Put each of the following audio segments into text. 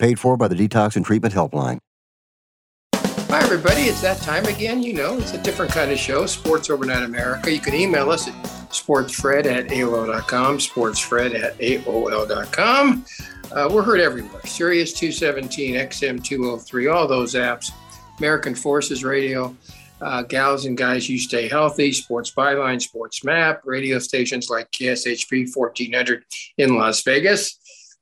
Paid for by the Detox and Treatment Helpline. Hi, everybody. It's that time again. You know, it's a different kind of show, Sports Overnight America. You can email us at sportsfred at AOL.com, sportsfred at AOL.com. Uh, we're heard everywhere Sirius 217, XM 203, all those apps, American Forces Radio, uh, Gals and Guys You Stay Healthy, Sports Byline, Sports Map, radio stations like KSHP 1400 in Las Vegas.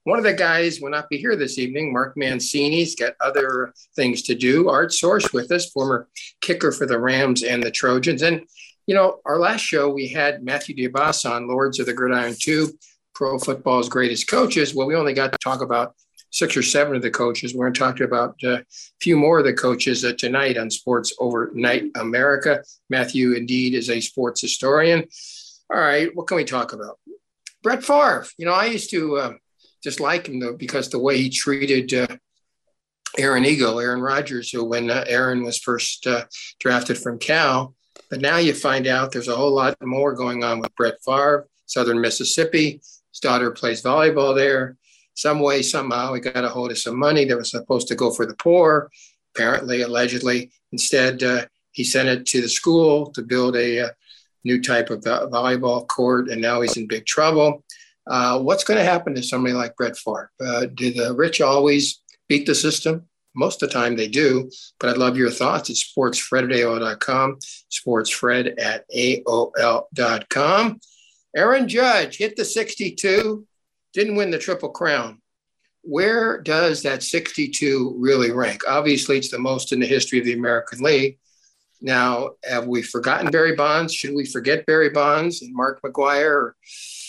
One of the guys will not be here this evening. Mark Mancini's got other things to do. Art Source with us, former kicker for the Rams and the Trojans. And, you know, our last show, we had Matthew DiBiase on Lords of the Gridiron 2, pro football's greatest coaches. Well, we only got to talk about six or seven of the coaches. We're going to talk about a few more of the coaches uh, tonight on Sports Overnight America. Matthew, indeed, is a sports historian. All right, what can we talk about? Brett Favre. You know, I used to uh, dislike him though because the way he treated uh, Aaron Eagle, Aaron Rodgers, who when uh, Aaron was first uh, drafted from Cal. But now you find out there's a whole lot more going on with Brett Favre, Southern Mississippi. His daughter plays volleyball there some way, somehow, he got a hold of some money that was supposed to go for the poor, apparently, allegedly. Instead, uh, he sent it to the school to build a, a uh, new type of volleyball court, and now he's in big trouble. Uh, what's going to happen to somebody like Brett Favre? Uh, do the rich always beat the system? Most of the time they do, but I'd love your thoughts. It's sportsfred at AOL.com, sportsfred at AOL.com. Aaron Judge hit the 62 didn't win the Triple Crown. Where does that 62 really rank? Obviously, it's the most in the history of the American League. Now, have we forgotten Barry Bonds? Should we forget Barry Bonds and Mark McGwire or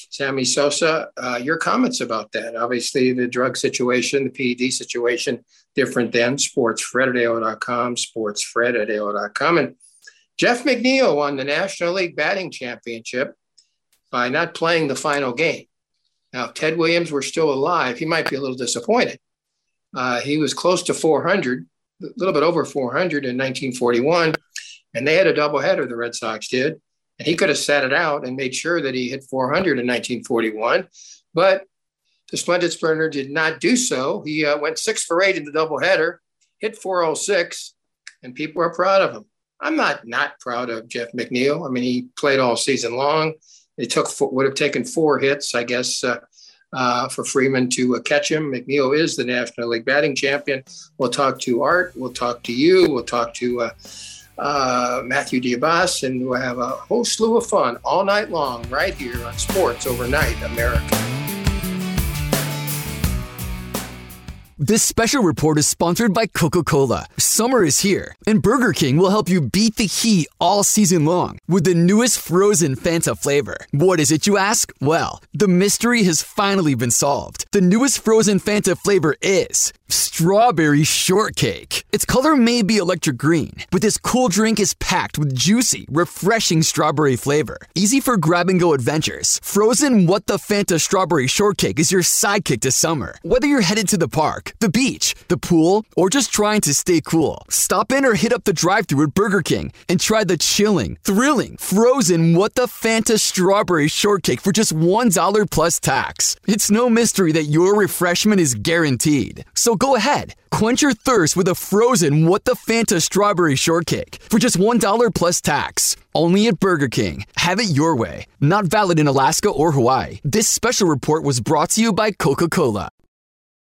Sammy Sosa? Uh, your comments about that? Obviously, the drug situation, the PED situation, different than sportsfred at AO.com, sportsfred at AO.com. And Jeff McNeil won the National League batting championship by not playing the final game. Now, if Ted Williams were still alive, he might be a little disappointed. Uh, he was close to 400, a little bit over 400 in 1941, and they had a doubleheader, the Red Sox did. And he could have sat it out and made sure that he hit 400 in 1941. But the Splendid Splinter did not do so. He uh, went six for eight in the doubleheader, hit 406, and people are proud of him. I'm not not proud of Jeff McNeil. I mean, he played all season long. It took would have taken four hits, I guess, uh, uh, for Freeman to uh, catch him. McNeil is the National League batting champion. We'll talk to Art. We'll talk to you. We'll talk to uh, Matthew DiBiase, and we'll have a whole slew of fun all night long right here on Sports Overnight America. This special report is sponsored by Coca Cola. Summer is here, and Burger King will help you beat the heat all season long with the newest frozen Fanta flavor. What is it, you ask? Well, the mystery has finally been solved. The newest frozen Fanta flavor is strawberry shortcake. Its color may be electric green, but this cool drink is packed with juicy, refreshing strawberry flavor. Easy for grab and go adventures. Frozen What the Fanta strawberry shortcake is your sidekick to summer. Whether you're headed to the park, the beach, the pool, or just trying to stay cool, stop in or hit up the drive thru at Burger King and try the chilling, thrilling, frozen What the Fanta strawberry shortcake for just $1 plus tax. It's no mystery that your refreshment is guaranteed. So go ahead, quench your thirst with a frozen What the Fanta strawberry shortcake for just $1 plus tax. Only at Burger King. Have it your way. Not valid in Alaska or Hawaii. This special report was brought to you by Coca Cola.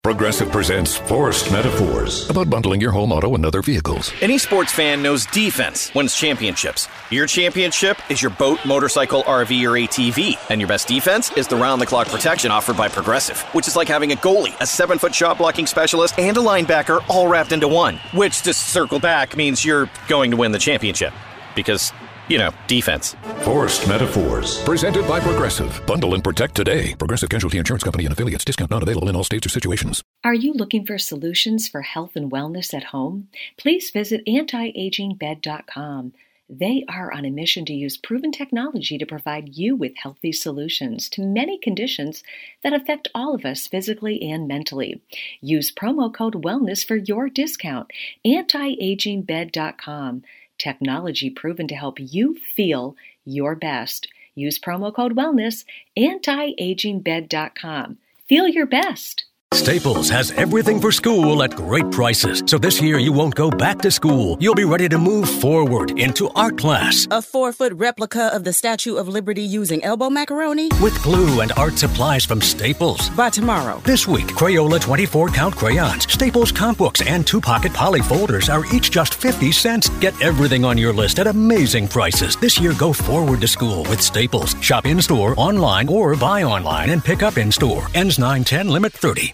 Progressive presents Forced Metaphors about bundling your home, auto, and other vehicles. Any sports fan knows defense wins championships. Your championship is your boat, motorcycle, RV, or ATV. And your best defense is the round the clock protection offered by Progressive, which is like having a goalie, a seven foot shot blocking specialist, and a linebacker all wrapped into one. Which, to circle back, means you're going to win the championship. Because you know, defense. Forced Metaphors. Presented by Progressive. Bundle and protect today. Progressive Casualty Insurance Company and affiliates. Discount not available in all states or situations. Are you looking for solutions for health and wellness at home? Please visit antiagingbed.com. They are on a mission to use proven technology to provide you with healthy solutions to many conditions that affect all of us physically and mentally. Use promo code WELLNESS for your discount. Antiagingbed.com. Technology proven to help you feel your best. Use promo code WELLNESS, antiagingbed.com. Feel your best. Staples has everything for school at great prices. So this year you won't go back to school. You'll be ready to move forward into art class. A four foot replica of the Statue of Liberty using elbow macaroni? With glue and art supplies from Staples. By tomorrow. This week, Crayola 24 count crayons, Staples comp books, and two pocket poly folders are each just 50 cents. Get everything on your list at amazing prices. This year, go forward to school with Staples. Shop in store, online, or buy online and pick up in store. Ends 910, limit 30.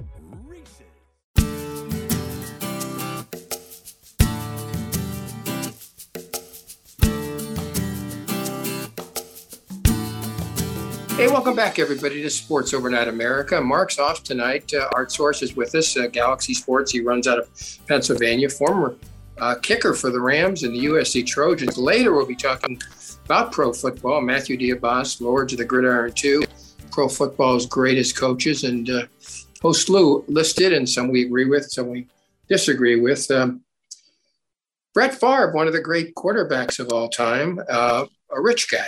Hey, welcome back, everybody, to Sports Overnight America. Mark's off tonight. Uh, Art Source is with us, uh, Galaxy Sports. He runs out of Pennsylvania, former uh, kicker for the Rams and the USC Trojans. Later, we'll be talking about pro football. Matthew DiBiase, Lords of the Gridiron 2, pro football's greatest coaches, and uh, whole slew listed, and some we agree with, some we disagree with. Um, Brett Favre, one of the great quarterbacks of all time, uh, a rich guy.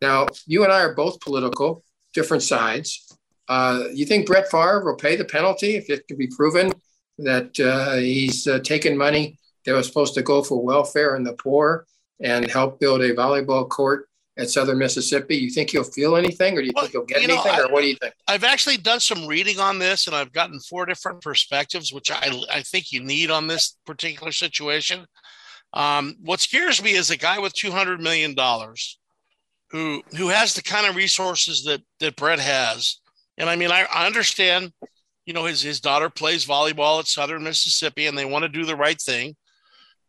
Now, you and I are both political, different sides. Uh, you think Brett Favre will pay the penalty if it can be proven that uh, he's uh, taken money that was supposed to go for welfare and the poor and help build a volleyball court at Southern Mississippi? You think he'll feel anything, or do you well, think he'll get anything, know, or what do you think? I've actually done some reading on this, and I've gotten four different perspectives, which I I think you need on this particular situation. Um, what scares me is a guy with two hundred million dollars who who has the kind of resources that that Brett has. And I mean, I, I understand, you know, his his daughter plays volleyball at Southern Mississippi, and they want to do the right thing.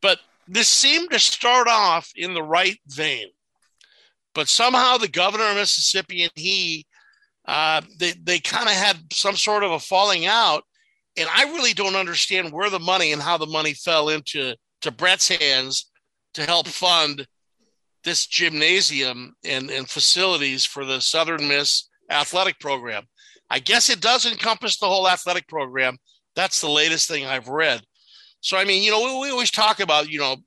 But this seemed to start off in the right vein. But somehow the governor of Mississippi and he, uh, they they kind of had some sort of a falling out. And I really don't understand where the money and how the money fell into to Brett's hands to help fund this gymnasium and, and facilities for the Southern Miss athletic program. I guess it does encompass the whole athletic program. That's the latest thing I've read. So, I mean, you know, we, we always talk about, you know,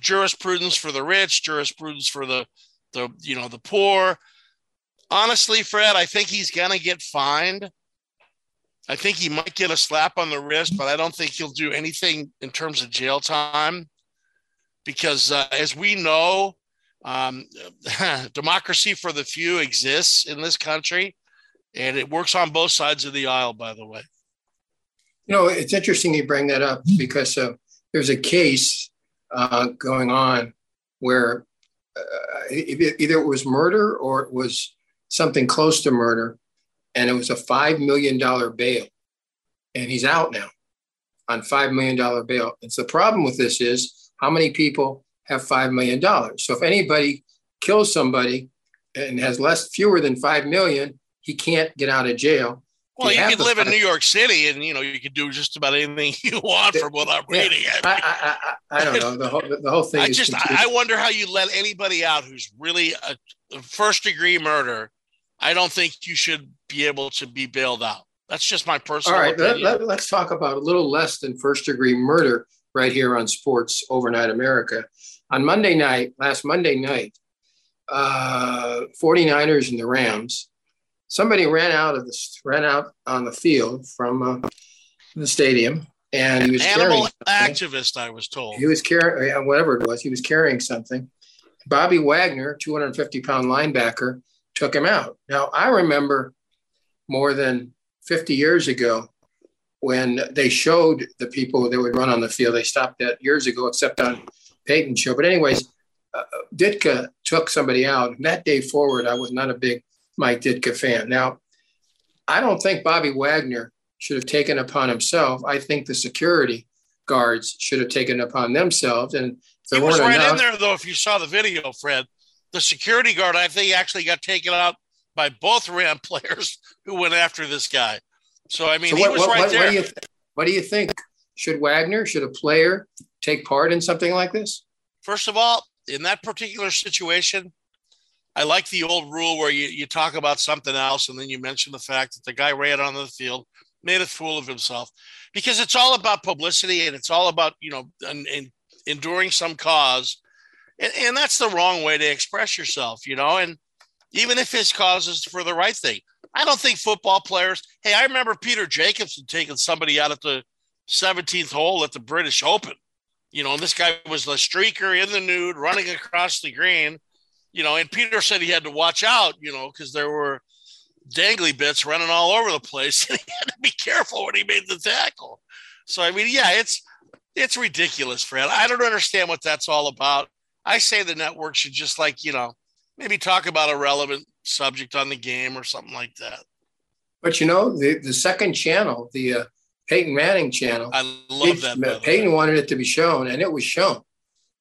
jurisprudence for the rich, jurisprudence for the, the, you know, the poor. Honestly, Fred, I think he's going to get fined. I think he might get a slap on the wrist, but I don't think he'll do anything in terms of jail time because, uh, as we know, um, democracy for the few exists in this country, and it works on both sides of the aisle, by the way. You know, it's interesting you bring that up because uh, there's a case uh, going on where uh, either it was murder or it was something close to murder, and it was a $5 million bail. And he's out now on $5 million bail. And so the problem with this is how many people have $5 million. So if anybody kills somebody and has less, fewer than 5 million, he can't get out of jail. Well, you, you can live in New York City and, you know, you can do just about anything you want from what I'm yeah, reading. I, mean, I, I, I, don't know. The whole, the whole thing I just, I wonder how you let anybody out who's really a, first degree murder. I don't think you should be able to be bailed out. That's just my personal. All right, opinion. let, let, us talk about a little less than first degree murder right here on Sports Overnight America. On Monday night, last Monday night, uh, 49ers and the Rams, somebody ran out of the ran out on the field from uh, the stadium, and he was animal activist. I was told he was carrying whatever it was. He was carrying something. Bobby Wagner, 250 pound linebacker, took him out. Now I remember more than 50 years ago when they showed the people that would run on the field. They stopped that years ago, except on Peyton show. But anyways, uh, Ditka took somebody out. And that day forward, I was not a big Mike Ditka fan. Now, I don't think Bobby Wagner should have taken upon himself. I think the security guards should have taken upon themselves. And he was right enough, in there, though. If you saw the video, Fred, the security guard, I think, actually got taken out by both Ram players who went after this guy. So I mean, so what, he was what, right what, there. What do, you th- what do you think? Should Wagner, should a player take part in something like this? First of all, in that particular situation, I like the old rule where you, you talk about something else and then you mention the fact that the guy ran on the field, made a fool of himself, because it's all about publicity and it's all about you know and, and enduring some cause, and, and that's the wrong way to express yourself, you know. And even if his cause is for the right thing, I don't think football players. Hey, I remember Peter Jacobsen taking somebody out at the 17th hole at the British Open. You know, this guy was the streaker in the nude running across the green. You know, and Peter said he had to watch out. You know, because there were dangly bits running all over the place, and he had to be careful when he made the tackle. So I mean, yeah, it's it's ridiculous, Fred. I don't understand what that's all about. I say the network should just like you know maybe talk about a relevant subject on the game or something like that. But you know, the the second channel, the uh, Peyton Manning channel, I love that. Peyton wanted it to be shown, and it was shown.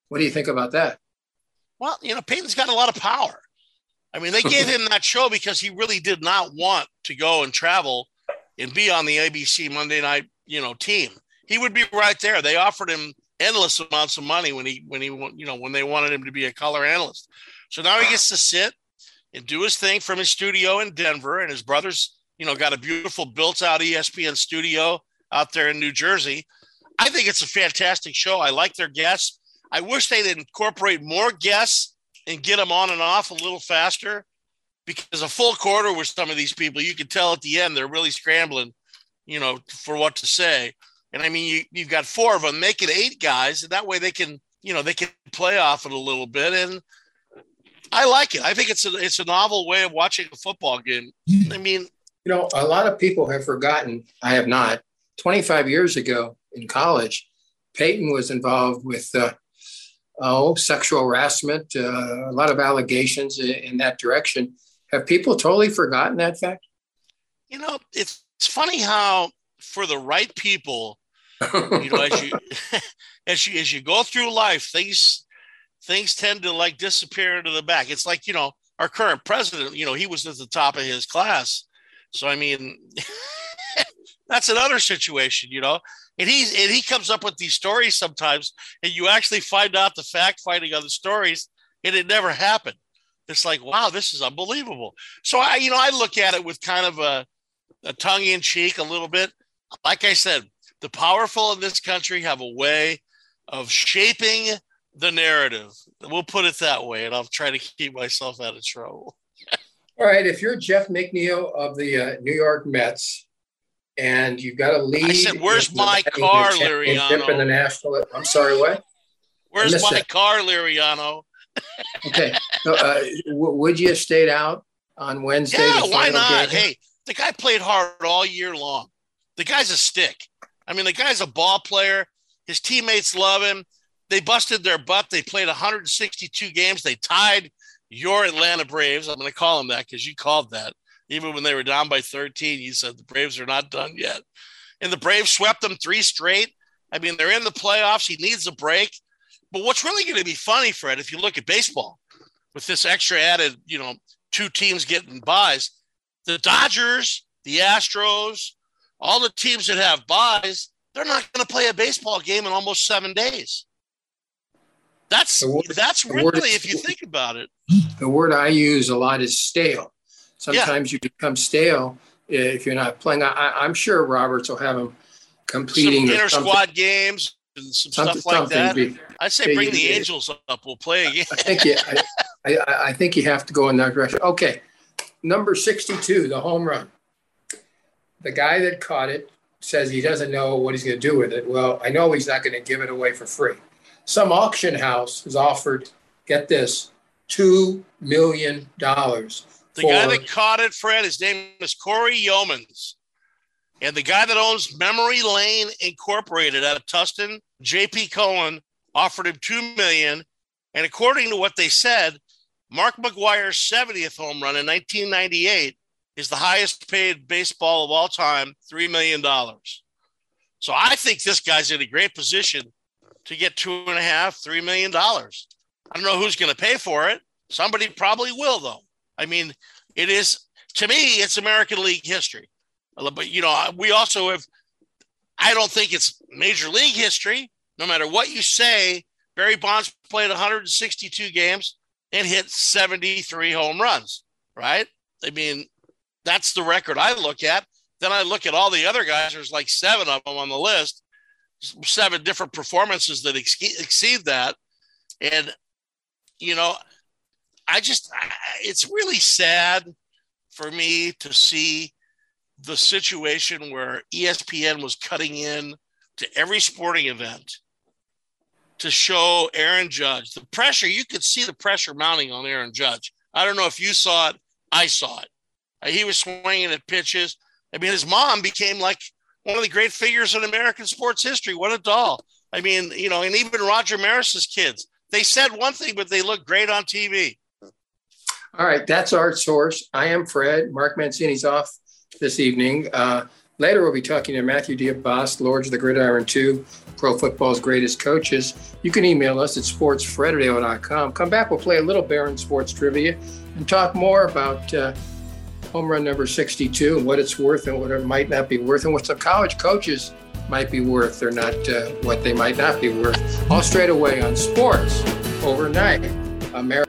What do you think about that? Well, you know, Peyton's got a lot of power. I mean, they gave him that show because he really did not want to go and travel and be on the ABC Monday night, you know, team. He would be right there. They offered him endless amounts of money when he when he you know when they wanted him to be a color analyst. So now he gets to sit and do his thing from his studio in Denver, and his brother's you know got a beautiful built out ESPN studio out there in New Jersey. I think it's a fantastic show. I like their guests. I wish they'd incorporate more guests and get them on and off a little faster because a full quarter with some of these people, you can tell at the end they're really scrambling, you know, for what to say. And I mean, you, you've got four of them, make it eight guys, and that way they can, you know, they can play off it a little bit. And I like it. I think it's a it's a novel way of watching a football game. Hmm. I mean, you know, a lot of people have forgotten. I have not. 25 years ago in college, Peyton was involved with uh, oh sexual harassment, uh, a lot of allegations in, in that direction. Have people totally forgotten that fact? You know, it's it's funny how for the right people, you know, as you as you as you go through life, things things tend to like disappear into the back. It's like, you know, our current president, you know, he was at the top of his class. So I mean, that's another situation, you know. And he's and he comes up with these stories sometimes, and you actually find out the fact finding of the stories, and it never happened. It's like, wow, this is unbelievable. So I, you know, I look at it with kind of a, a tongue in cheek a little bit. Like I said, the powerful in this country have a way of shaping the narrative. We'll put it that way, and I'll try to keep myself out of trouble. All right, if you're Jeff McNeil of the uh, New York Mets, and you've got a lead, I said, "Where's my car, Liriano?" In the national, I'm sorry, what? Where's my that. car, Liriano? okay, so, uh, w- would you have stayed out on Wednesday? Yeah, why not? Game? Hey, the guy played hard all year long. The guy's a stick. I mean, the guy's a ball player. His teammates love him. They busted their butt. They played 162 games. They tied your Atlanta Braves. I'm going to call them that because you called that. Even when they were down by 13, you said the Braves are not done yet. And the Braves swept them three straight. I mean, they're in the playoffs. He needs a break. But what's really going to be funny, Fred, if you look at baseball with this extra added, you know, two teams getting buys, the Dodgers, the Astros, all the teams that have buys, they're not going to play a baseball game in almost seven days. That's word, that's really word, if you think about it. The word I use a lot is stale. Sometimes yeah. you become stale uh, if you're not playing. I, I'm sure Roberts will have him completing some inter squad games and some stuff like that. Be, I say bring the Angels up. We'll play again. I think you, I, I, I think you have to go in that direction. Okay, number 62, the home run. The guy that caught it says he doesn't know what he's going to do with it. Well, I know he's not going to give it away for free. Some auction house has offered, get this, $2 million. The guy that caught it, Fred, his name is Cory Youmans. And the guy that owns Memory Lane Incorporated out of Tustin, JP Cohen, offered him 2 million. And according to what they said, Mark McGwire's 70th home run in 1998 is the highest paid baseball of all time, $3 million. So I think this guy's in a great position to get two and a half, $3 million. I don't know who's going to pay for it. Somebody probably will, though. I mean, it is, to me, it's American League history. Uh, but, you know, we also have, I don't think it's Major League history. No matter what you say, Barry Bonds played 162 games and hit 73 home runs, right? I mean, that's the record I look at. Then I look at all the other guys, there's like seven of them on the list, seven different performances that exceed that. And, you know, I just, it's really sad for me to see the situation where ESPN was cutting in to every sporting event to show Aaron Judge the pressure. You could see the pressure mounting on Aaron Judge. I don't know if you saw it. I saw it. Uh, he was swinging at pitches. I mean, his mom became like one of the great figures in American sports history. What a doll. I mean, you know, and even Roger Maris's kids, they said one thing, but they look great on TV. All right, that's our source. I am Fred. Mark Mancini's off this evening. Uh, later, we'll be talking to Matthew DiBiase, Lords of the Gridiron 2, Pro Football's greatest coaches. You can email us at sportsfredadio.com. Come back, we'll play a little Barron Sports Trivia and talk more about uh, home run number 62 and what it's worth and what it might not be worth and what some college coaches might be worth or not uh, what they might not be worth. All straight away on sports overnight. America.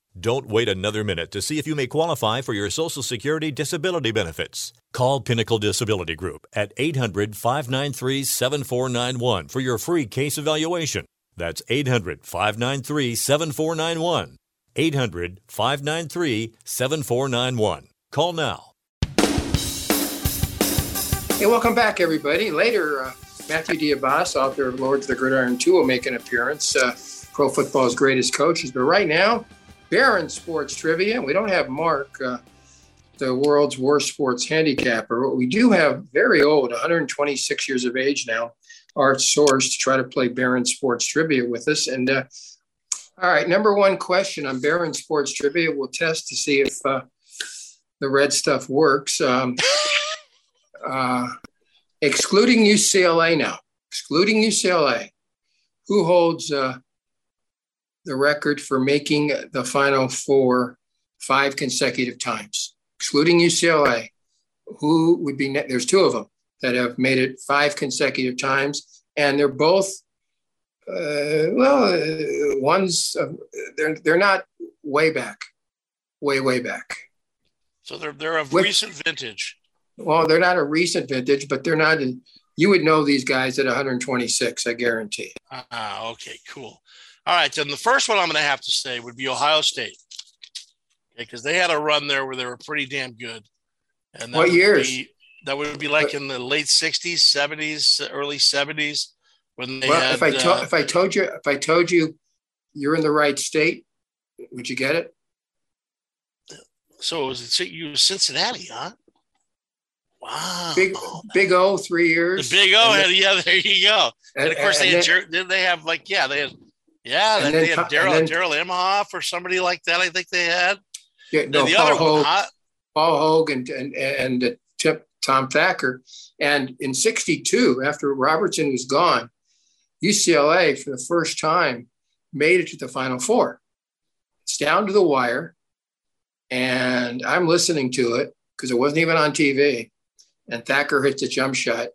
Don't wait another minute to see if you may qualify for your Social Security disability benefits. Call Pinnacle Disability Group at 800 593 7491 for your free case evaluation. That's 800 593 7491. 800 593 7491. Call now. Hey, welcome back, everybody. Later, uh, Matthew DiBiase, author of Lords of the Gridiron 2, will make an appearance. Uh, Pro Football's greatest coaches. But right now, Barron Sports Trivia. We don't have Mark, uh, the world's worst sports handicapper, but we do have very old, 126 years of age now, Art Source to try to play Barron Sports Trivia with us. And uh, all right, number one question on Barron Sports Trivia. We'll test to see if uh, the red stuff works. Um, uh, excluding UCLA now, excluding UCLA, who holds uh, the record for making the Final Four five consecutive times, excluding UCLA. Who would be? Ne- There's two of them that have made it five consecutive times, and they're both. Uh, well, uh, one's uh, they're they're not way back, way way back. So they're they're of With- recent vintage. Well, they're not a recent vintage, but they're not. In, you would know these guys at 126, I guarantee. Ah, okay, cool. All right, then the first one I'm going to have to say would be Ohio State, because they had a run there where they were pretty damn good. And that What years? be- that would be like in the late '60s, '70s, early '70s when they Well, had. if I to, uh, if I told you if I told you you're in the right state, would you get it? so it was you Cincinnati, huh? Wow. Big Big O, three years. The Big O And had, yeah, there you go. And, And- of course, they had, then- Jer- then they have like, yeah, they had, yeah, And then they had Daryl Darrall Imhoff or somebody like that. I think they had. Yeah, no, the Paul other one, huh? Paul Hogue and and, and uh, Tip, Tom Thacker. And in '62, after Robertson was gone, UCLA for the first time made it to the Final Four. It's down to the wire, and I'm listening to it because it wasn't even on TV. And Thacker hits a jump shot,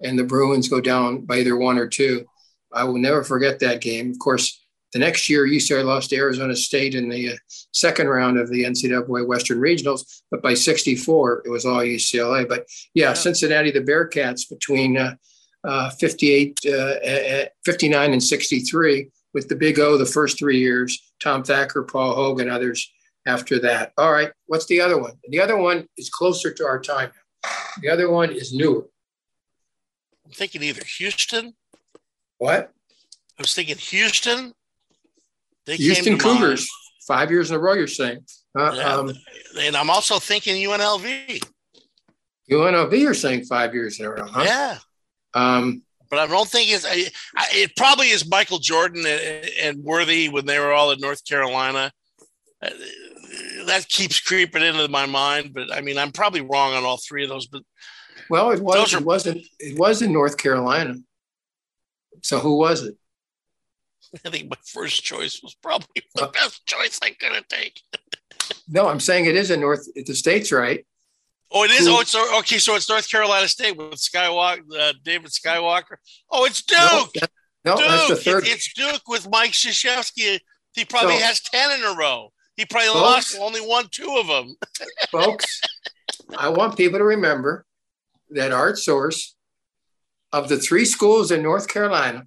and the Bruins go down by either one or two. I will never forget that game. Of course, the next year, UCLA lost to Arizona State in the uh, second round of the NCAA Western Regionals, but by 64, it was all UCLA. But yeah, Cincinnati, the Bearcats between uh, uh, 58, uh, uh, 59 and 63, with the Big O the first three years, Tom Thacker, Paul Hogue, and others after that. All right, what's the other one? The other one is closer to our time. The other one is newer. I'm thinking either Houston. What? I was thinking Houston. They Houston came to mind. Cougars, five years in a row, you're saying. Uh, Yeah. um, and I'm also thinking UNLV. UNLV, you're saying five years in a row, huh? Yeah. Um, But I don't think it's. I, I, it probably is Michael Jordan and, and Worthy when they were all in North Carolina. Uh, That keeps creeping into my mind, but I mean, I'm probably wrong on all three of those. But Well, it was. Are- It wasn't. It was in North Carolina. So who was it? I think my first choice was probably the best choice I could have taken. No, I'm saying it is in North. The state's right. Oh, it is. Who- Oh, it's okay. So it's North Carolina State with Skywalker, uh, David Skywalker. Oh, it's Duke. No, that- no, Duke. that's the It- third. it's Duke with Mike Krzyzewski. He probably So- has ten in a row. He probably Folks- lost only one, two of them. folks. I want people to remember that Art Source, of the three schools in North Carolina,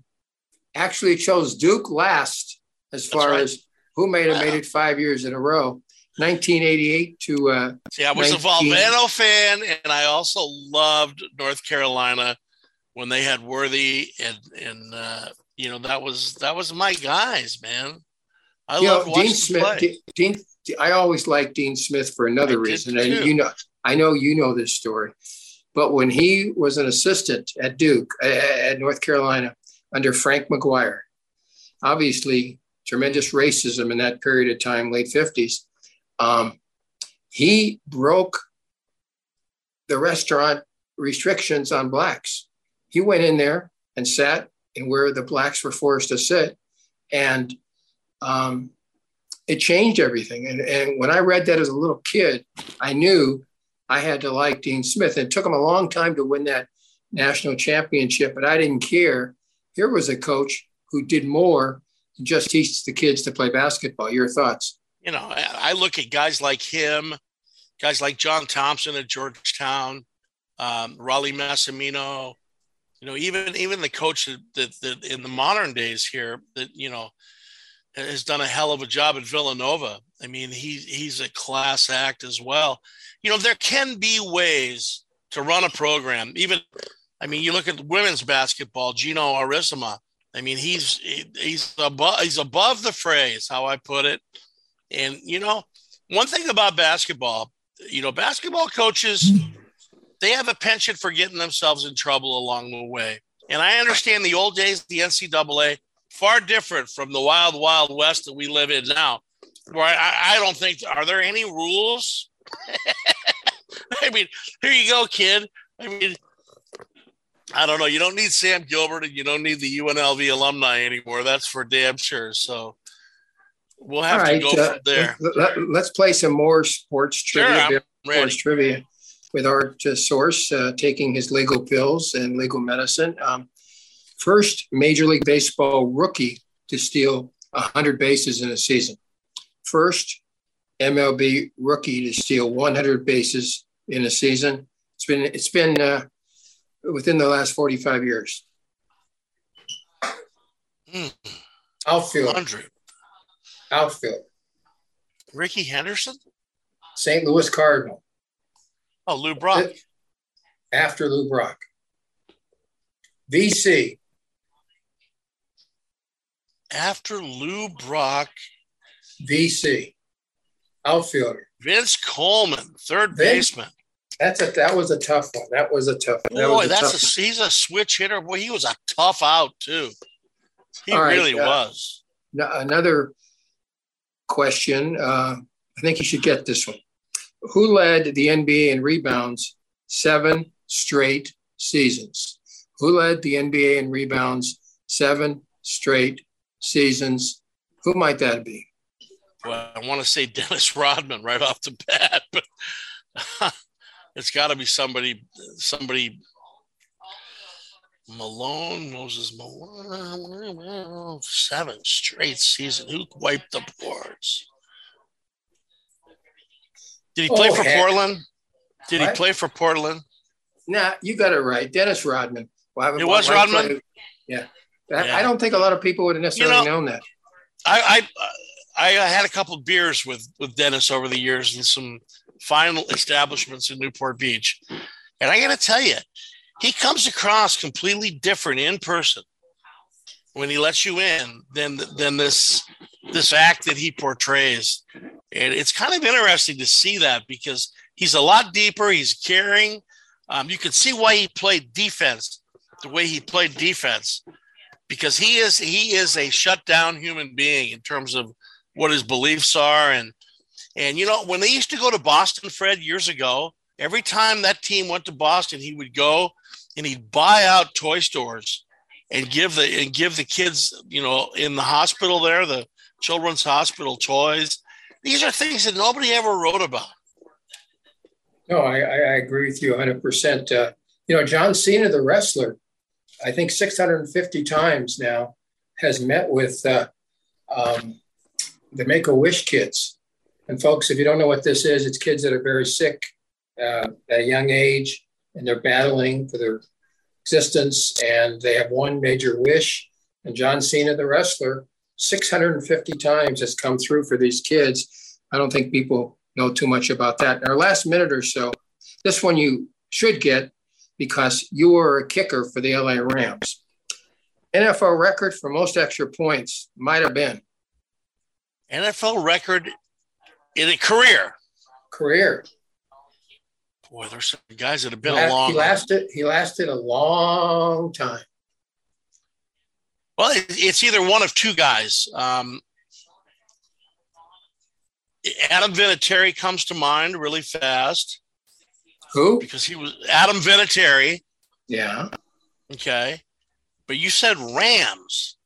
actually chose Duke last as far right. as who made it made it five years in a row. 1988 to uh, See, I was a 19 Valvano fan, and I also loved North Carolina when they had Worthy, and and uh, you know that was that was my guys, man. I know, Dean Smith. Dean, I always liked Dean Smith for another I reason, and you know, I know you know this story. But when he was an assistant at Duke at North Carolina under Frank McGuire, obviously tremendous racism in that period of time, late fifties. Um, he broke the restaurant restrictions on blacks. He went in there and sat in where the blacks were forced to sit, and um, it changed everything. And, and when I read that as a little kid, I knew I had to like Dean Smith. It took him a long time to win that national championship, but I didn't care. Here was a coach who did more than just teach the kids to play basketball. Your thoughts? You know, I look at guys like him, guys like John Thompson at Georgetown, um, Rollie Massimino. You know, even even the coach that, that in the modern days here that you know has done a hell of a job at Villanova. I mean, he he's a class act as well. You know, there can be ways to run a program. Even, I mean, you look at women's basketball. Geno Auriemma. I mean, he's he's above he's above the phrase, how I put it. And you know, one thing about basketball, you know, basketball coaches, they have a penchant for getting themselves in trouble along the way. And I understand the old days, the NCAA, far different from the wild, wild west that we live in now. Where I, I don't think are there any rules. I mean, here you go, kid. I mean, I don't know. You don't need Sam Gilbert and you don't need the UNLV alumni anymore. That's for damn sure. So we'll have right, to go uh, from there. Let, us play some more sports trivia. Sure, sports trivia with our source uh, taking his legal pills and legal medicine. Um, first Major League Baseball rookie to steal 100 bases in a season. First MLB rookie to steal 100 bases in a season. It's been it's been uh, within the last 45 years. Mm. Outfield. 100. Outfield. Rickey Henderson? St. Louis Cardinal. Oh, Lou Brock. After Lou Brock. VC. After Lou Brock. VC. Outfielder. Vince Coleman, third Vince, baseman. That's a that was a tough one. That was a tough one. That Boy, a that's a he's a switch hitter. Boy, he was a tough out too. He right, really uh, was. Another question. Uh, I think you should get this one. Who led the NBA in rebounds seven straight seasons? Who led the NBA in rebounds seven straight seasons? Who might that be? Well, I want to say Dennis Rodman right off the bat, but it's got to be somebody, somebody. Malone, Moses Malone, seven straight season. Who wiped the boards? Did he play oh, for heck. Portland? Did what? he play for Portland? Nah, you got it right. Dennis Rodman. Well, it was Rodman. Yeah. yeah. I don't think a lot of people would have necessarily you know, known that. I, I I had a couple beers with with Dennis over the years in some fine establishments in Newport Beach, and I got to tell you, he comes across completely different in person when he lets you in than than this this act that he portrays. And it's kind of interesting to see that because he's a lot deeper. He's caring. Um, you can see why he played defense the way he played defense because he is he is a shut down human being in terms of what his beliefs are and and you know when they used to go to Boston, Fred, years ago, every time that team went to Boston, he would go and he'd buy out toy stores and give the and give the kids, you know, in the hospital there, the children's hospital toys. These are things that nobody ever wrote about. No, I, I agree with you 100%. Uh, you know, John Cena, the wrestler, I think 650 times now has met with uh, um, the Make a Wish kids. And folks, if you don't know what this is, it's kids that are very sick uh, at a young age and they're battling for their existence and they have one major wish. And John Cena, the wrestler, 650 times has come through for these kids. I don't think people know too much about that. In our last minute or so, this one you should get because you were a kicker for the LA Rams. NFL record for most extra points might have been. NFL record in a career. Career. Boy, there's some guys that have been a long. He lasted. He lasted a long time. Well, it's either one of two guys. Um, Adam Vinatieri comes to mind really fast. Who? Because he was Adam Vinatieri. Yeah. Okay. But you said Rams.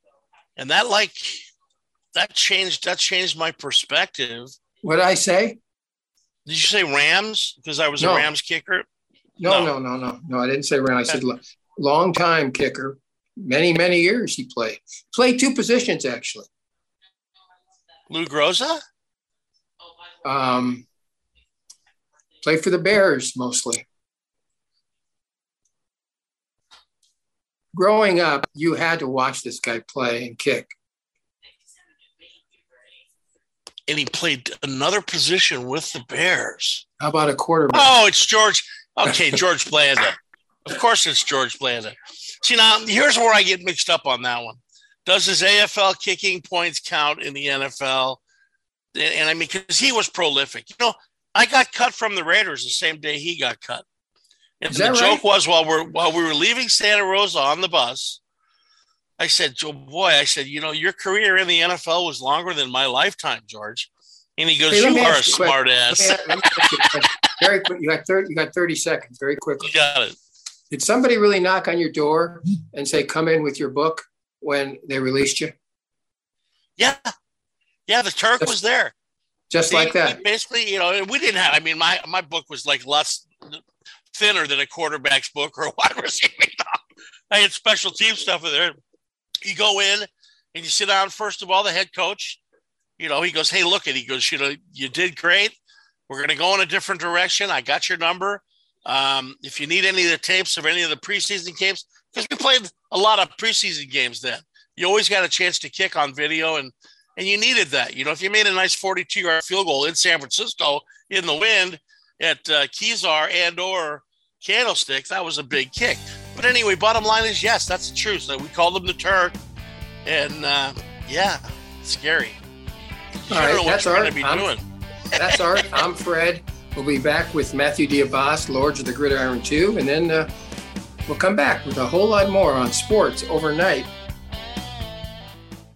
And that like that changed that changed my perspective. What did I say? Did you say Rams? Because I was No. a Rams kicker. No, no, no, no, no. I didn't say Rams. I said long time kicker. Many, many years he played. Played two positions actually. Lou Groza? Um, played for the Bears mostly. Growing up, you had to watch this guy play and kick. And he played another position with the Bears. How about a quarterback? Oh, it's George. Okay, George Blanda. Of course, it's George Blanda. See, now here's where I get mixed up on that one. Does his AFL kicking points count in the NFL? And, and I mean, because he was prolific. You know, I got cut from the Raiders the same day he got cut. And the that joke was while we're while we were leaving Santa Rosa on the bus, I said, "Joe, boy," I said, "You know, your career in the NFL was longer than my lifetime, George." And he goes, Hey, "You are a you quick- smart ass." me a- let me ask you a question. Very quick. You got thirty. You got thirty seconds. Very quickly. You got it. Did somebody really knock on your door and say, "Come in with your book" when they released you? Yeah, yeah. The Turk was there. Just He- like that. Basically, you know, we didn't have. I mean, my my book was like less thinner than a quarterback's book or a wide receiving. I had special team stuff in there. You go in and you sit down. First of all, the head coach. You know, he goes, "Hey, look at." He goes, "You know, you did great. We're going to go in a different direction. I got your number. Um, if you need any of the tapes of any of the preseason games, because we played a lot of preseason games then, you always got a chance to kick on video, and and you needed that. You know, if you made a nice 42 yard field goal in San Francisco in the wind at uh, Kezar and or Candlestick, that was a big kick. But anyway, bottom line is yes, that's the truth. So we called him the Turk, and uh, yeah, scary. You All what that's Art. going to be I'm- doing. That's Art. I'm Fred. We'll be back with Matthew DiBiase, Lords of the Gridiron 2, and then uh, we'll come back with a whole lot more on sports overnight.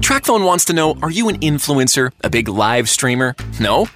TracFone wants to know Are you an influencer? A big live streamer? No?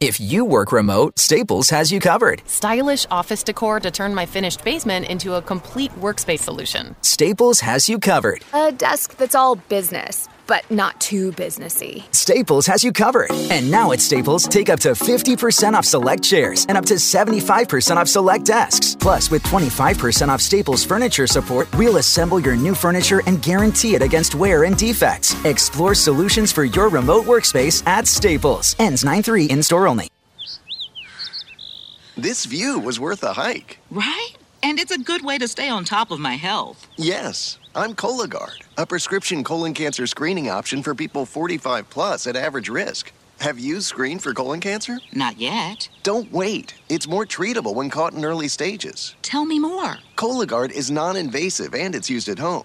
If you work remote, Staples has you covered. Stylish office decor to turn my finished basement into a complete workspace solution. Staples has you covered. A desk that's all business, but not too businessy. Staples has you covered. And now at Staples, take up to 50% off select chairs and up to 75% off select desks. Plus, with 25% off Staples furniture support, we'll assemble your new furniture and guarantee it against wear and defects. Explore solutions for your remote workspace at Staples. Ends 9 3 in store only. This view was worth a hike. Right? And it's a good way to stay on top of my health. Yes, I'm Cologuard, a prescription colon cancer screening option for people 45 plus at average risk. Have you screened for colon cancer? Not yet. Don't wait. It's more treatable when caught in early stages. Tell me more. Cologuard is non invasive and it's used at home.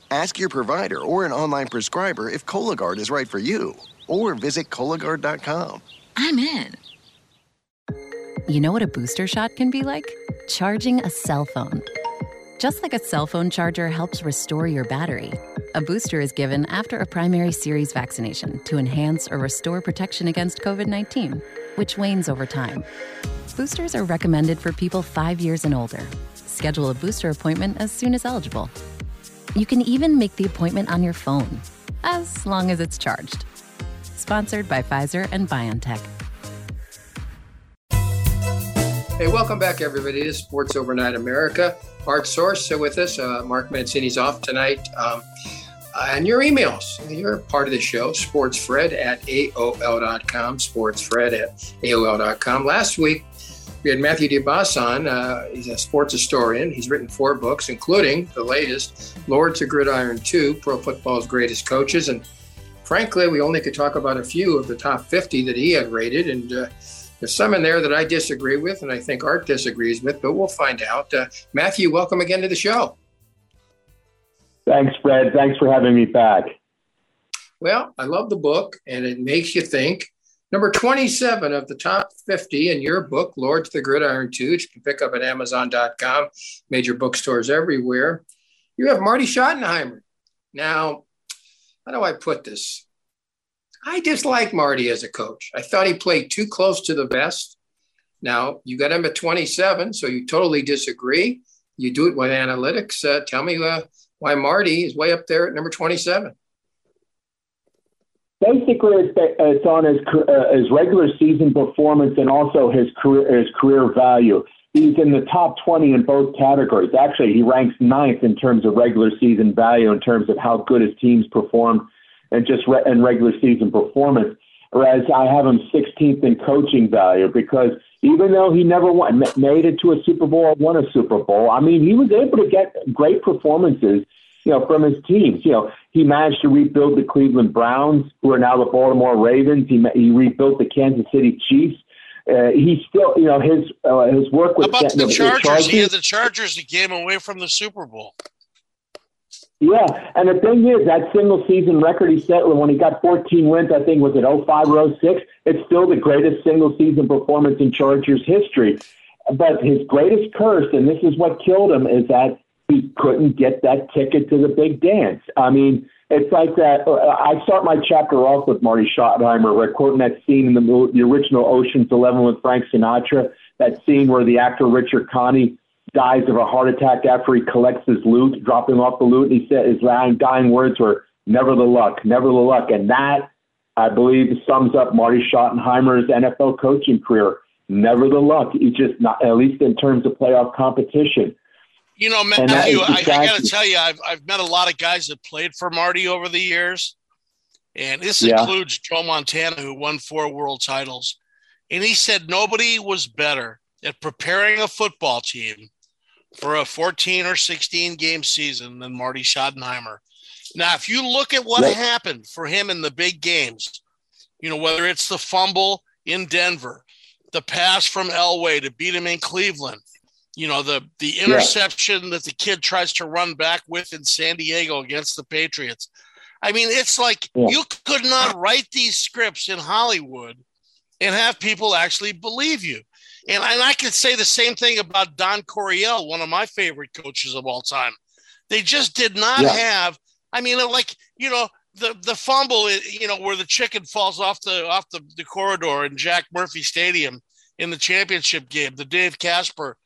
Ask your provider or an online prescriber if Cologuard is right for you, or visit Cologuard.com. I'm in. You know what a booster shot can be like? Charging a cell phone. Just like a cell phone charger helps restore your battery, a booster is given after a primary series vaccination to enhance or restore protection against COVID 19, which wanes over time. Boosters are recommended for people five years and older. Schedule a booster appointment as soon as eligible. You can even make the appointment on your phone, as long as it's charged. Sponsored by Pfizer and BioNTech. Hey, welcome back, everybody, to Sports Overnight America. Art Source so with us. Uh, Mark Mancini's off tonight. Um, and your emails. You're part of the show, sportsfred at AOL.com, sportsfred at AOL.com. Last week, we had Matthew DiBiase on. Uh, he's a sports historian. He's written four books, including the latest, Lords of Gridiron 2, Pro Football's Greatest Coaches. And frankly, we only could talk about a few of the top 50 that he had rated. And uh, there's some in there that I disagree with, and I think Art disagrees with, but we'll find out. Uh, Matthew, welcome again to the show. Thanks, Fred. Thanks for having me back. Well, I love the book, and it makes you think. Number 27 of the top 50 in your book, Lords of the Gridiron 2, which you can pick up at Amazon.com, major bookstores everywhere. You have Marty Schottenheimer. Now, how do I put this? I dislike Marty as a coach. I thought he played too close to the vest. Now, you got him at 27, so you totally disagree. You do it with analytics. Uh, tell me uh, why Marty is way up there at number 27. Basically, it's, it's on his uh, his regular season performance and also his career his career value. He's in the top 20 in both categories. Actually, he ranks ninth in terms of regular season value, in terms of how good his teams performed and just re- and regular season performance. Whereas I have him 16th in coaching value because even though he never won, made it to a Super Bowl, won a Super Bowl, I mean, he was able to get great performances, you know, from his teams. You know, he managed to rebuild the Cleveland Browns, who are now the Baltimore Ravens. He he rebuilt the Kansas City Chiefs. Uh, he still, you know, his uh, his work with How about the, the Chargers? Chargers. He had the Chargers that came away from the Super Bowl. Yeah, and the thing is, that single season record he set when he got 14 wins, I think was it 05 or 06, it's still the greatest single season performance in Chargers history. But his greatest curse, and this is what killed him, is that he couldn't get that ticket to the big dance. I mean, it's like that. Uh, I start my chapter off with Marty Schottenheimer, quoting that scene in the, the original Ocean's Eleven with Frank Sinatra, that scene where the actor Richard Conte dies of a heart attack after he collects his loot, dropping off the loot. And he said his dying, dying words were, never the luck, never the luck. And that, I believe, sums up Marty Schottenheimer's NFL coaching career. Never the luck. He just not, at least in terms of playoff competition. You know, Matthew, I, I got to tell you, I've, I've met a lot of guys that played for Marty over the years. And this Yeah. includes Joe Montana, who won four world titles. And he said nobody was better at preparing a football team for a 14 or 16 game season than Marty Schottenheimer. Now, if you look at what Right. happened for him in the big games, you know, whether it's the fumble in Denver, the pass from Elway to beat him in Cleveland, you know, the the interception that the kid tries to run back with in San Diego against the Patriots. I mean, it's like Yeah. you could not write these scripts in Hollywood and have people actually believe you. And, and I could say the same thing about Don Coryell, one of my favorite coaches of all time. They just did not Yeah. have. I mean, like you know, the the fumble, you know, where the chicken falls off the off the, the corridor in Jack Murphy Stadium in the championship game, the Dave Casper.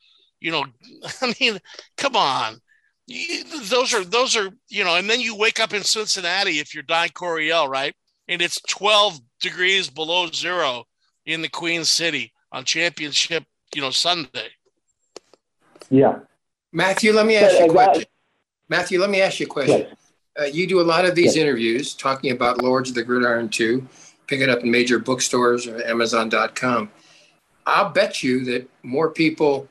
You know, I mean, come on. You- Those are those are you know, and then you wake up in Cincinnati if you're Don Coryell, right? And it's 12 degrees below zero in the Queen City on championship, you know, Sunday. Yeah. Matthew, let me ask you a question. Matthew, let me ask you a question. Uh, you do a lot of these interviews talking about Lords of the Gridiron 2. Pick it up in major bookstores or Amazon.com. I'll bet you that more people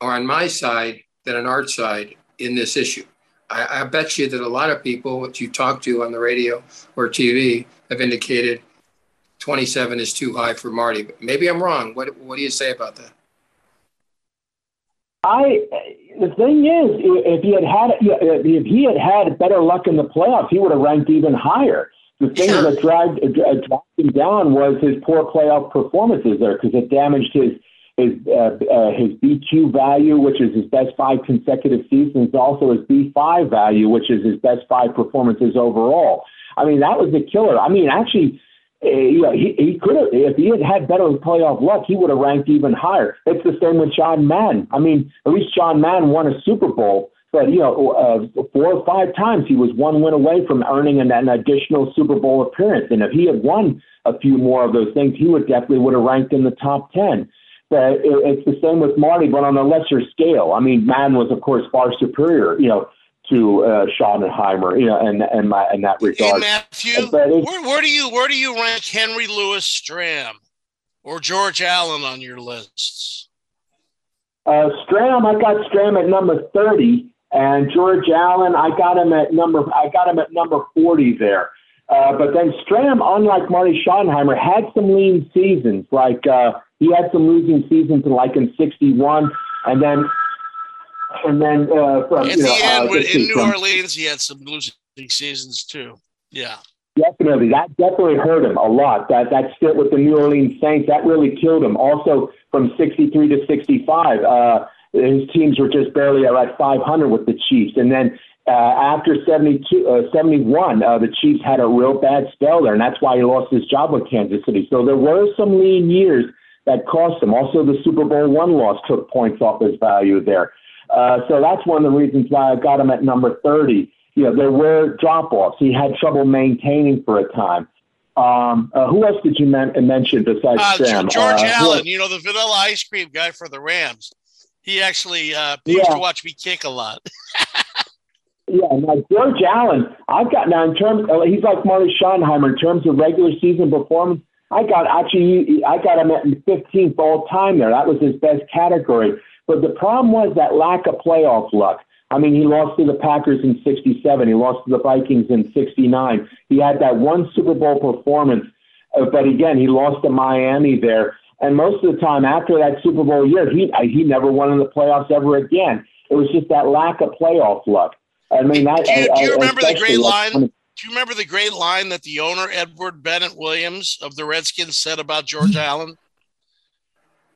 are on my side than on Art's side in this issue. I, I bet you that a lot of people, what you talk to on the radio or TV, have indicated 27 is too high for Marty. But maybe I'm wrong. What, what do you say about that? I the thing is, if he had had if he had had better luck in the playoffs, he would have ranked even higher. The thing that dragged dragged him down was his poor playoff performances there because it damaged his his uh, uh, his BQ value, which is his best five consecutive seasons, also his B5 value, which is his best five performances overall. I mean, that was the killer. I mean, actually, uh, you know, he, he could have, if he had had better playoff luck, he would have ranked even higher. It's the same with John Madden. I mean, at least John Madden won a Super Bowl, but, you know, uh, four or five times he was one win away from earning an, an additional Super Bowl appearance. And if he had won a few more of those things, he would definitely would have ranked in the top 10. It, it's the same with Marty, but on a lesser scale. I mean, Madden was, of course, far superior, you know, to uh, Schottenheimer, you know, and and my in that regard. Hey, Matthew, where, where do you where do you rank Henry Louis Stram or George Allen on your lists? Uh, Stram, I got Stram at number thirty, and George Allen, I got him at number I got him at number forty there. Uh, but then Stram, unlike Marty Schottenheimer, had some lean seasons. Like uh, he had some losing seasons, like in '61, and then and then uh, from at you know, end uh, when, in New from- Orleans, he had some losing seasons too. Yeah. Definitely, that definitely hurt him a lot. That that stint with the New Orleans Saints that really killed him. Also, from '63 to '65, uh, his teams were just barely at like 500 with the Chiefs, and then uh, after 72, uh, 71, uh, the Chiefs had a real bad spell there, and that's why he lost his job with Kansas City. So there were some lean years that cost him. Also, the Super Bowl one loss took points off his value there. Uh, so that's one of the reasons why I got him at number 30 you know, there were drop offs. He had trouble maintaining for a time. Um, uh, who else did you men- mention besides Uh, Sam? George Uh, Allen, you know the vanilla ice cream guy for the Rams. He actually uh, used Yeah. to watch me kick a lot. Yeah, now George Allen, I've got now in terms. Uh, he's like Marty Schottenheimer in terms of regular season performance. I got actually, I got him at 15th all time there. That was his best category. But the problem was that lack of playoff luck. I mean, he lost to the Packers in '67. He lost to the Vikings in '69. He had that one Super Bowl performance, uh, but again, he lost to Miami there. And most of the time after that Super Bowl year, he he never won in the playoffs ever again. It was just that lack of playoff luck. I mean, that, Do you, do you remember the great line? Do you remember the great line that the owner Edward Bennett Williams of the Redskins said about George Allen?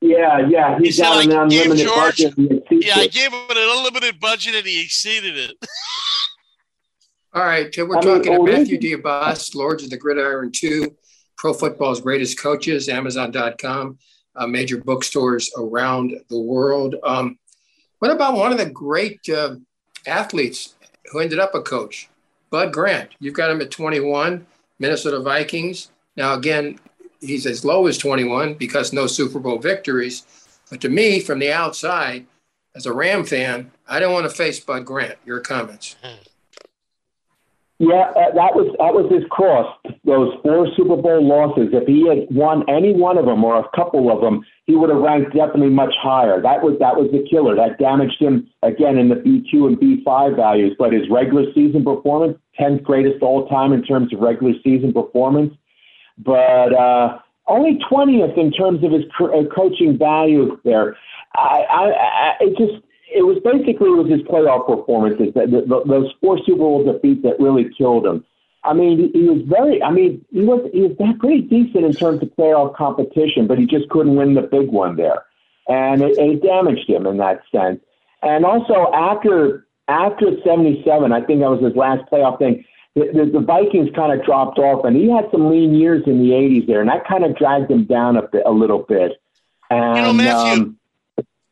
Yeah, yeah, He he's said, got an "I gave unlimited George- budget. and he Yeah, I gave him an unlimited budget and he exceeded it. All right, we're I mean, talking to oh, Matthew DiBiase, Lords of the Gridiron 2, Pro Football's Greatest Coaches, Amazon.com, uh, major bookstores around the world. Um, what about one of the great uh, athletes who ended up a coach, Bud Grant? You've got him at 21, Minnesota Vikings. Now, again, he's as low as 21 because no Super Bowl victories. But to me, from the outside, as a Ram fan, I don't want to face Bud Grant. Your comments. Yeah, uh, that was that was his cross. Those four Super Bowl losses. If he had won any one of them or a couple of them, he would have ranked definitely much higher. That was that was the killer. That damaged him again in the BQ and B5 values. But his regular season performance, tenth greatest all time in terms of regular season performance. But uh, only twentieth in terms of his co- uh, coaching value there. I, I, I it just it was basically it was his playoff performances that the, those four Super Bowl defeats that really killed him. I mean, he, was very. I mean, he was he was that pretty decent in terms of playoff competition, but he just couldn't win the big one there, and it, it damaged him in that sense. And also after after '77, I think that was his last playoff thing. The, the, the Vikings kind of dropped off, and he had some lean years in the '80s there, and that kind of dragged him down a bit, a little bit. And, You know, Matthew, um,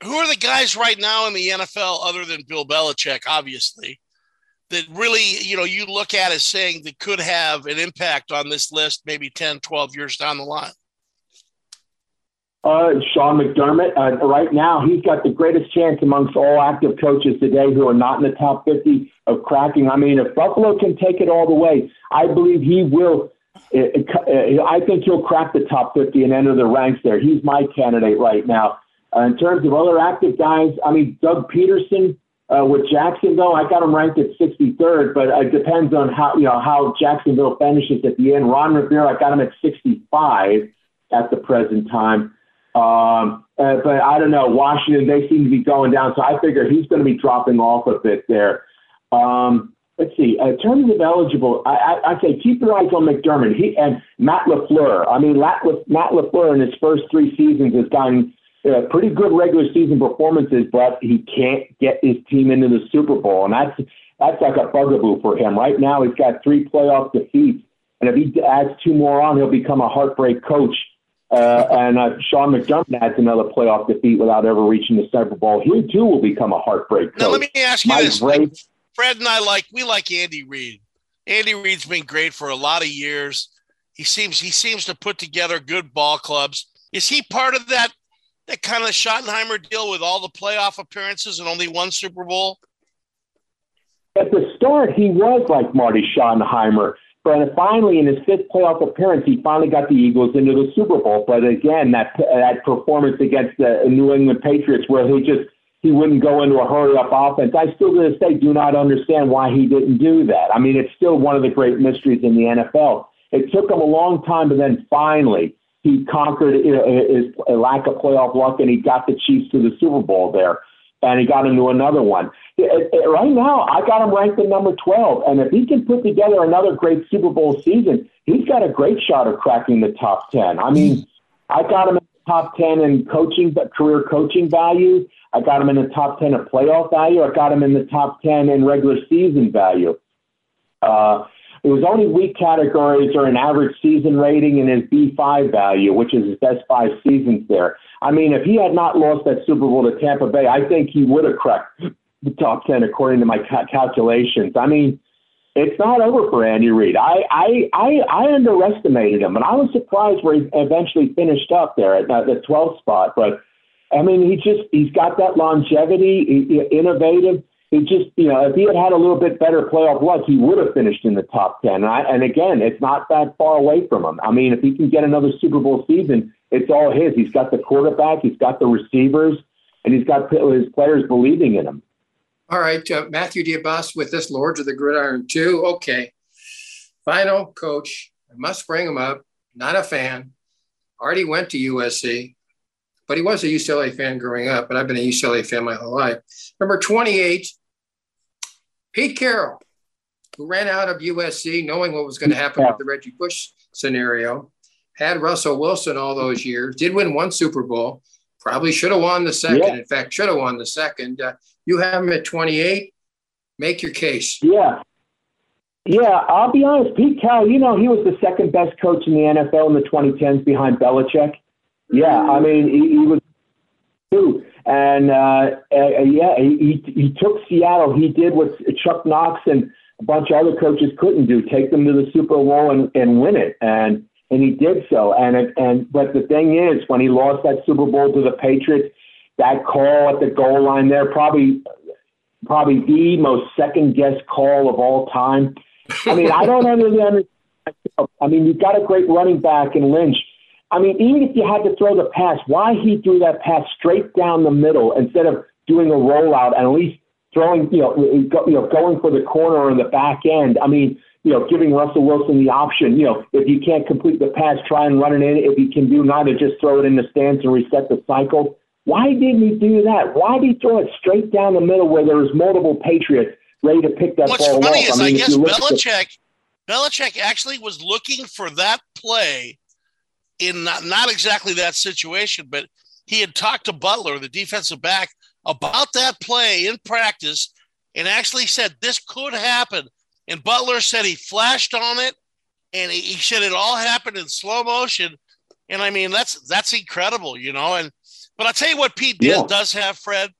Who are the guys right now in the NFL other than Bill Belichick, obviously, that really, you know, you look at as saying that could have an impact on this list maybe 10, 12 years down the line? Uh, Sean McDermott, uh, right now, he's got the greatest chance amongst all active coaches today who are not in the top 50 of cracking. I mean, if Buffalo can take it all the way, I believe he will. Uh, uh, I think he'll crack the top 50 and enter the ranks there. He's my candidate right now. Uh, in terms of other active guys, I mean, Doug Pederson uh, with Jacksonville, I got him ranked at 63rd, but it depends on how you know how Jacksonville finishes at the end. Ron Rivera, I got him at 65 at the present time. Um, uh, but I don't know. Washington, they seem to be going down, so I figure he's going to be dropping off a bit there. Um, let's see. In terms of eligible, I, I, I say keep your eyes on McDermott. He and Matt Lafleur. I mean, Matt Lafleur in his first three seasons has gotten uh, pretty good regular season performances, but he can't get his team into the Super Bowl, and that's that's like a bugaboo for him. Right now, he's got three playoff defeats, and if he adds two more on, he'll become a heartbreak coach. Uh, and uh, Sean McDermott adds another playoff defeat without ever reaching the Super Bowl. He too will become a heartbreak coach. Now let me ask you Mike this: Vrabel- Fred and I like we like Andy Reid. Andy Reid's been great for a lot of years. He seems he seems to put together good ball clubs. Is he part of that that kind of Schottenheimer deal with all the playoff appearances and only one Super Bowl? at the start, he was like Marty Schottenheimer. But finally, in his fifth playoff appearance, he finally got the Eagles into the Super Bowl. But again, that that performance against the New England Patriots, where he just he wouldn't go into a hurry up offense. I still to this day do not understand why he didn't do that. I mean, it's still one of the great mysteries in the NFL. It took him a long time, but then finally he conquered his lack of playoff luck, and he got the Chiefs to the Super Bowl there, and he got into another one. Right now, I got him ranked at number 12, and if he can put together another great Super Bowl season, he's got a great shot of cracking the top 10. I mean, I got him in the top 10 in coaching, career coaching value. I got him in the top 10 of playoff value. I got him in the top 10 in regular season value. Uh, it was only weak categories or an average season rating and his B5 value, which is his best five seasons there. I mean, if he had not lost that Super Bowl to Tampa Bay, I think he would have cracked the top 10 according to my ca- calculations. I mean, it's not over for Andy Reid. I, I, I, I underestimated him, and I was surprised where he eventually finished up there at uh, the 12th spot. But I mean, he just he's got that longevity, he, he- innovative. He just you know if he had had a little bit better playoff luck, he would have finished in the top 10. And, I, and again, it's not that far away from him. I mean, if he can get another Super Bowl season, it's all his. He's got the quarterback, he's got the receivers, and he's got his players believing in him. All right, uh, Matthew DiBiase with this Lords of the Gridiron 2. Okay. Final coach. I must bring him up. Not a fan. Already went to USC, but he was a UCLA fan growing up, but I've been a UCLA fan my whole life. Number 28, Pete Carroll, who ran out of USC knowing what was going to happen with the Reggie Bush scenario, had Russell Wilson all those years, did win one Super Bowl, probably should have won the second. Yeah. In fact, should have won the second. Uh, you have him at 28. Make your case. Yeah. Yeah, I'll be honest. Pete Carroll, you know, he was the second best coach in the NFL in the 2010s behind Belichick. Yeah, I mean, he, he was. And uh, uh, yeah, he, he, took Seattle. He did what Chuck Knox and a bunch of other coaches couldn't do: take them to the Super Bowl and, and win it. And and he did so. And it, and but the thing is, when he lost that Super Bowl to the Patriots, that call at the goal line there probably probably the most second guess call of all time. I mean, I don't really understand. I mean, you've got a great running back in Lynch. I mean, even if you had to throw the pass, why he threw that pass straight down the middle instead of doing a rollout and at least throwing, you know, go, you know, going for the corner or the back end. I mean, you know, giving Russell Wilson the option. You know, if you can't complete the pass, try and run it in. If you can do neither, just throw it in the stance and reset the cycle. Why didn't he do that? Why did he throw it straight down the middle where there was multiple Patriots ready to pick that What's ball funny is I, mean, if guess look at Belichick, Belichick actually was looking for that play in not, not exactly that situation, but he had talked to Butler, the defensive back, about that play in practice and actually said this could happen. And Butler said he flashed on it and he, he said it all happened in slow motion. And I mean, that's that's incredible, you know. And but I'll tell you what Pete did, does have, Fred.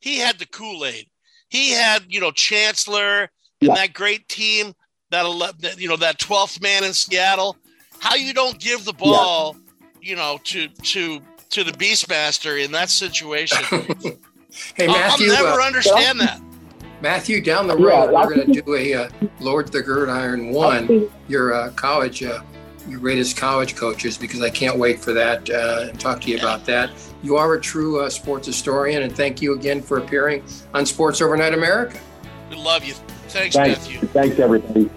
He had the Kool-Aid. He had, you know, Chancellor and that great team, that, ele- that you know, that 12th man in Seattle. How you don't give the ball, you know, to to to the Beastmaster in that situation. Hey, I'll- Matthew. I'll never uh, understand that. Matthew, down the road, I we're going to do a uh, Lord the Gridiron one, your uh, college, uh, your greatest college coaches, because I can't wait for that uh, and talk to you about that. You are a true uh, sports historian, and thank you again for appearing on Sports Overnight America. We love you. Thanks, Thanks, Matthew. thanks everybody.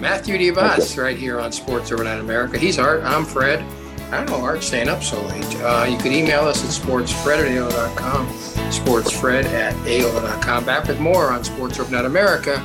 Matthew DiBiase, right here on Sports Overnight America. He's Art. I'm Fred. I don't know, Art, staying up so late. Uh, you can email us at sportsfred at sportsfred at AOL.com. Back with more on Sports Overnight America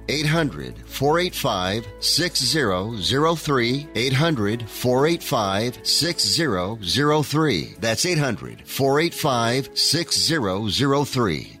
800 485 6003. 800 485 6003. That's 800 485 6003.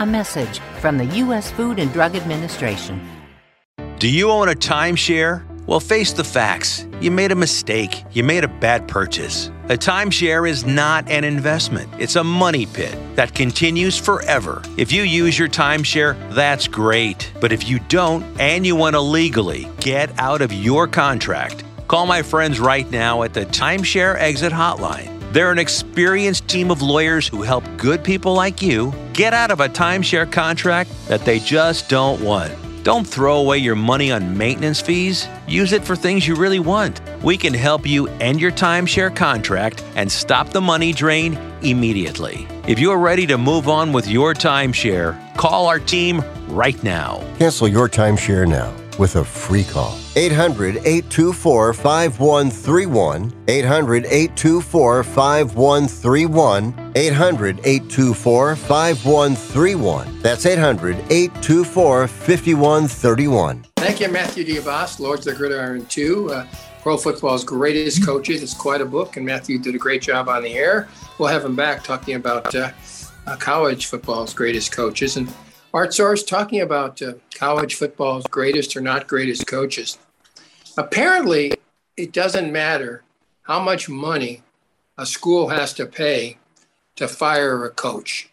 A message from the U.S. Food and Drug Administration. Do you own a timeshare? Well, face the facts. You made a mistake. You made a bad purchase. A timeshare is not an investment, it's a money pit that continues forever. If you use your timeshare, that's great. But if you don't and you want to legally get out of your contract, call my friends right now at the Timeshare Exit Hotline. They're an experienced team of lawyers who help good people like you get out of a timeshare contract that they just don't want. Don't throw away your money on maintenance fees. Use it for things you really want. We can help you end your timeshare contract and stop the money drain immediately. If you're ready to move on with your timeshare, call our team right now. Cancel your timeshare now with a free call. 800 824 5131. 800 824 5131. 800 824 5131. That's 800 824 5131. Thank you, Matthew DiBiase, Lords of the Gridiron 2. Uh, Pro Football's Greatest Coaches. It's quite a book, and Matthew did a great job on the air. We'll have him back talking about uh, uh, college football's greatest coaches. And Art Source talking about uh, college football's greatest or not greatest coaches. Apparently, it doesn't matter how much money a school has to pay to fire a coach.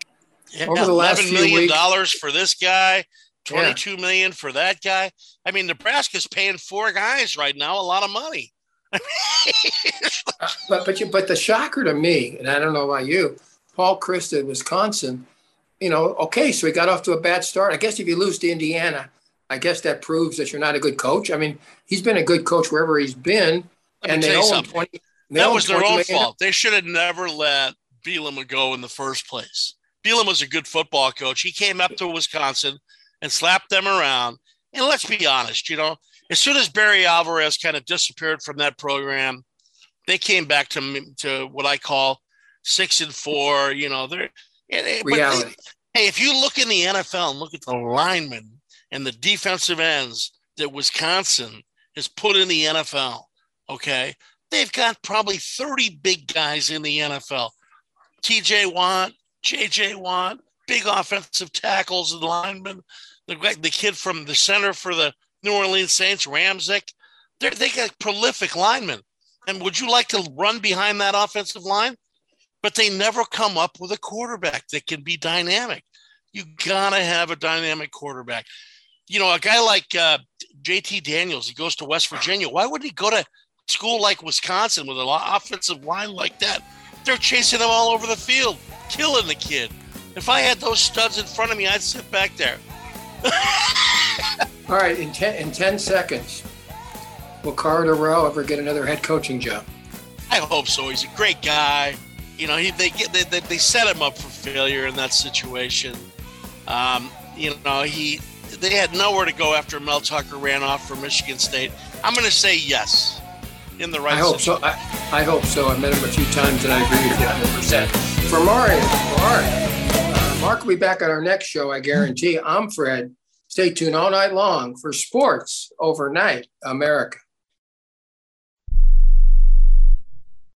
Yeah, Over the last $11 million weeks, dollars for this guy, twenty-two yeah. million for that guy. I mean, Nebraska's paying four guys right now a lot of money. uh, but but you, but the shocker to me, and I don't know about you, Paul Chryst at Wisconsin, you know, okay, so he got off to a bad start. I guess if you lose to Indiana, I guess that proves that you're not a good coach. I mean, he's been a good coach wherever he's been, Let and they owe him 20. That was their own fault. They should have never let Bielema go in the first place. Bielema was a good football coach. He came up to Wisconsin and slapped them around. And let's be honest, you know, as soon as Barry Alvarez kind of disappeared from that program, they came back to to what I call six and four. You know, they're Eh, reality. They, hey, if you look in the NFL and look at the linemen and the defensive ends that Wisconsin has put in the NFL, okay, they've got probably 30 big guys in the NFL. TJ Watt, JJ Watt, big offensive tackles and linemen. The, the kid from the center for the New Orleans Saints, Ramczyk, they got prolific linemen. And would you like to run behind that offensive line? But they never come up with a quarterback that can be dynamic. You gotta have a dynamic quarterback. You know, a guy like uh, JT Daniels, he goes to West Virginia. Why would he go to school like Wisconsin with an offensive line like that? They're chasing him all over the field, killing the kid. If I had those studs in front of me, I'd sit back there. All right, in ten in ten seconds, will Carter Dorrell ever get another head coaching job? I hope so. He's a great guy. You know, he they get they, they, they set him up for failure in that situation. Um, you know, he they had nowhere to go after Mel Tucker ran off for Michigan State. I'm going to say yes in the right. I hope situation. so. I, I hope so. I met him a few times, and I agree with you 100. percent For Mario, Mark, uh, Mark will be back on our next show. I guarantee. I'm Fred. Stay tuned all night long for Sports Overnight America.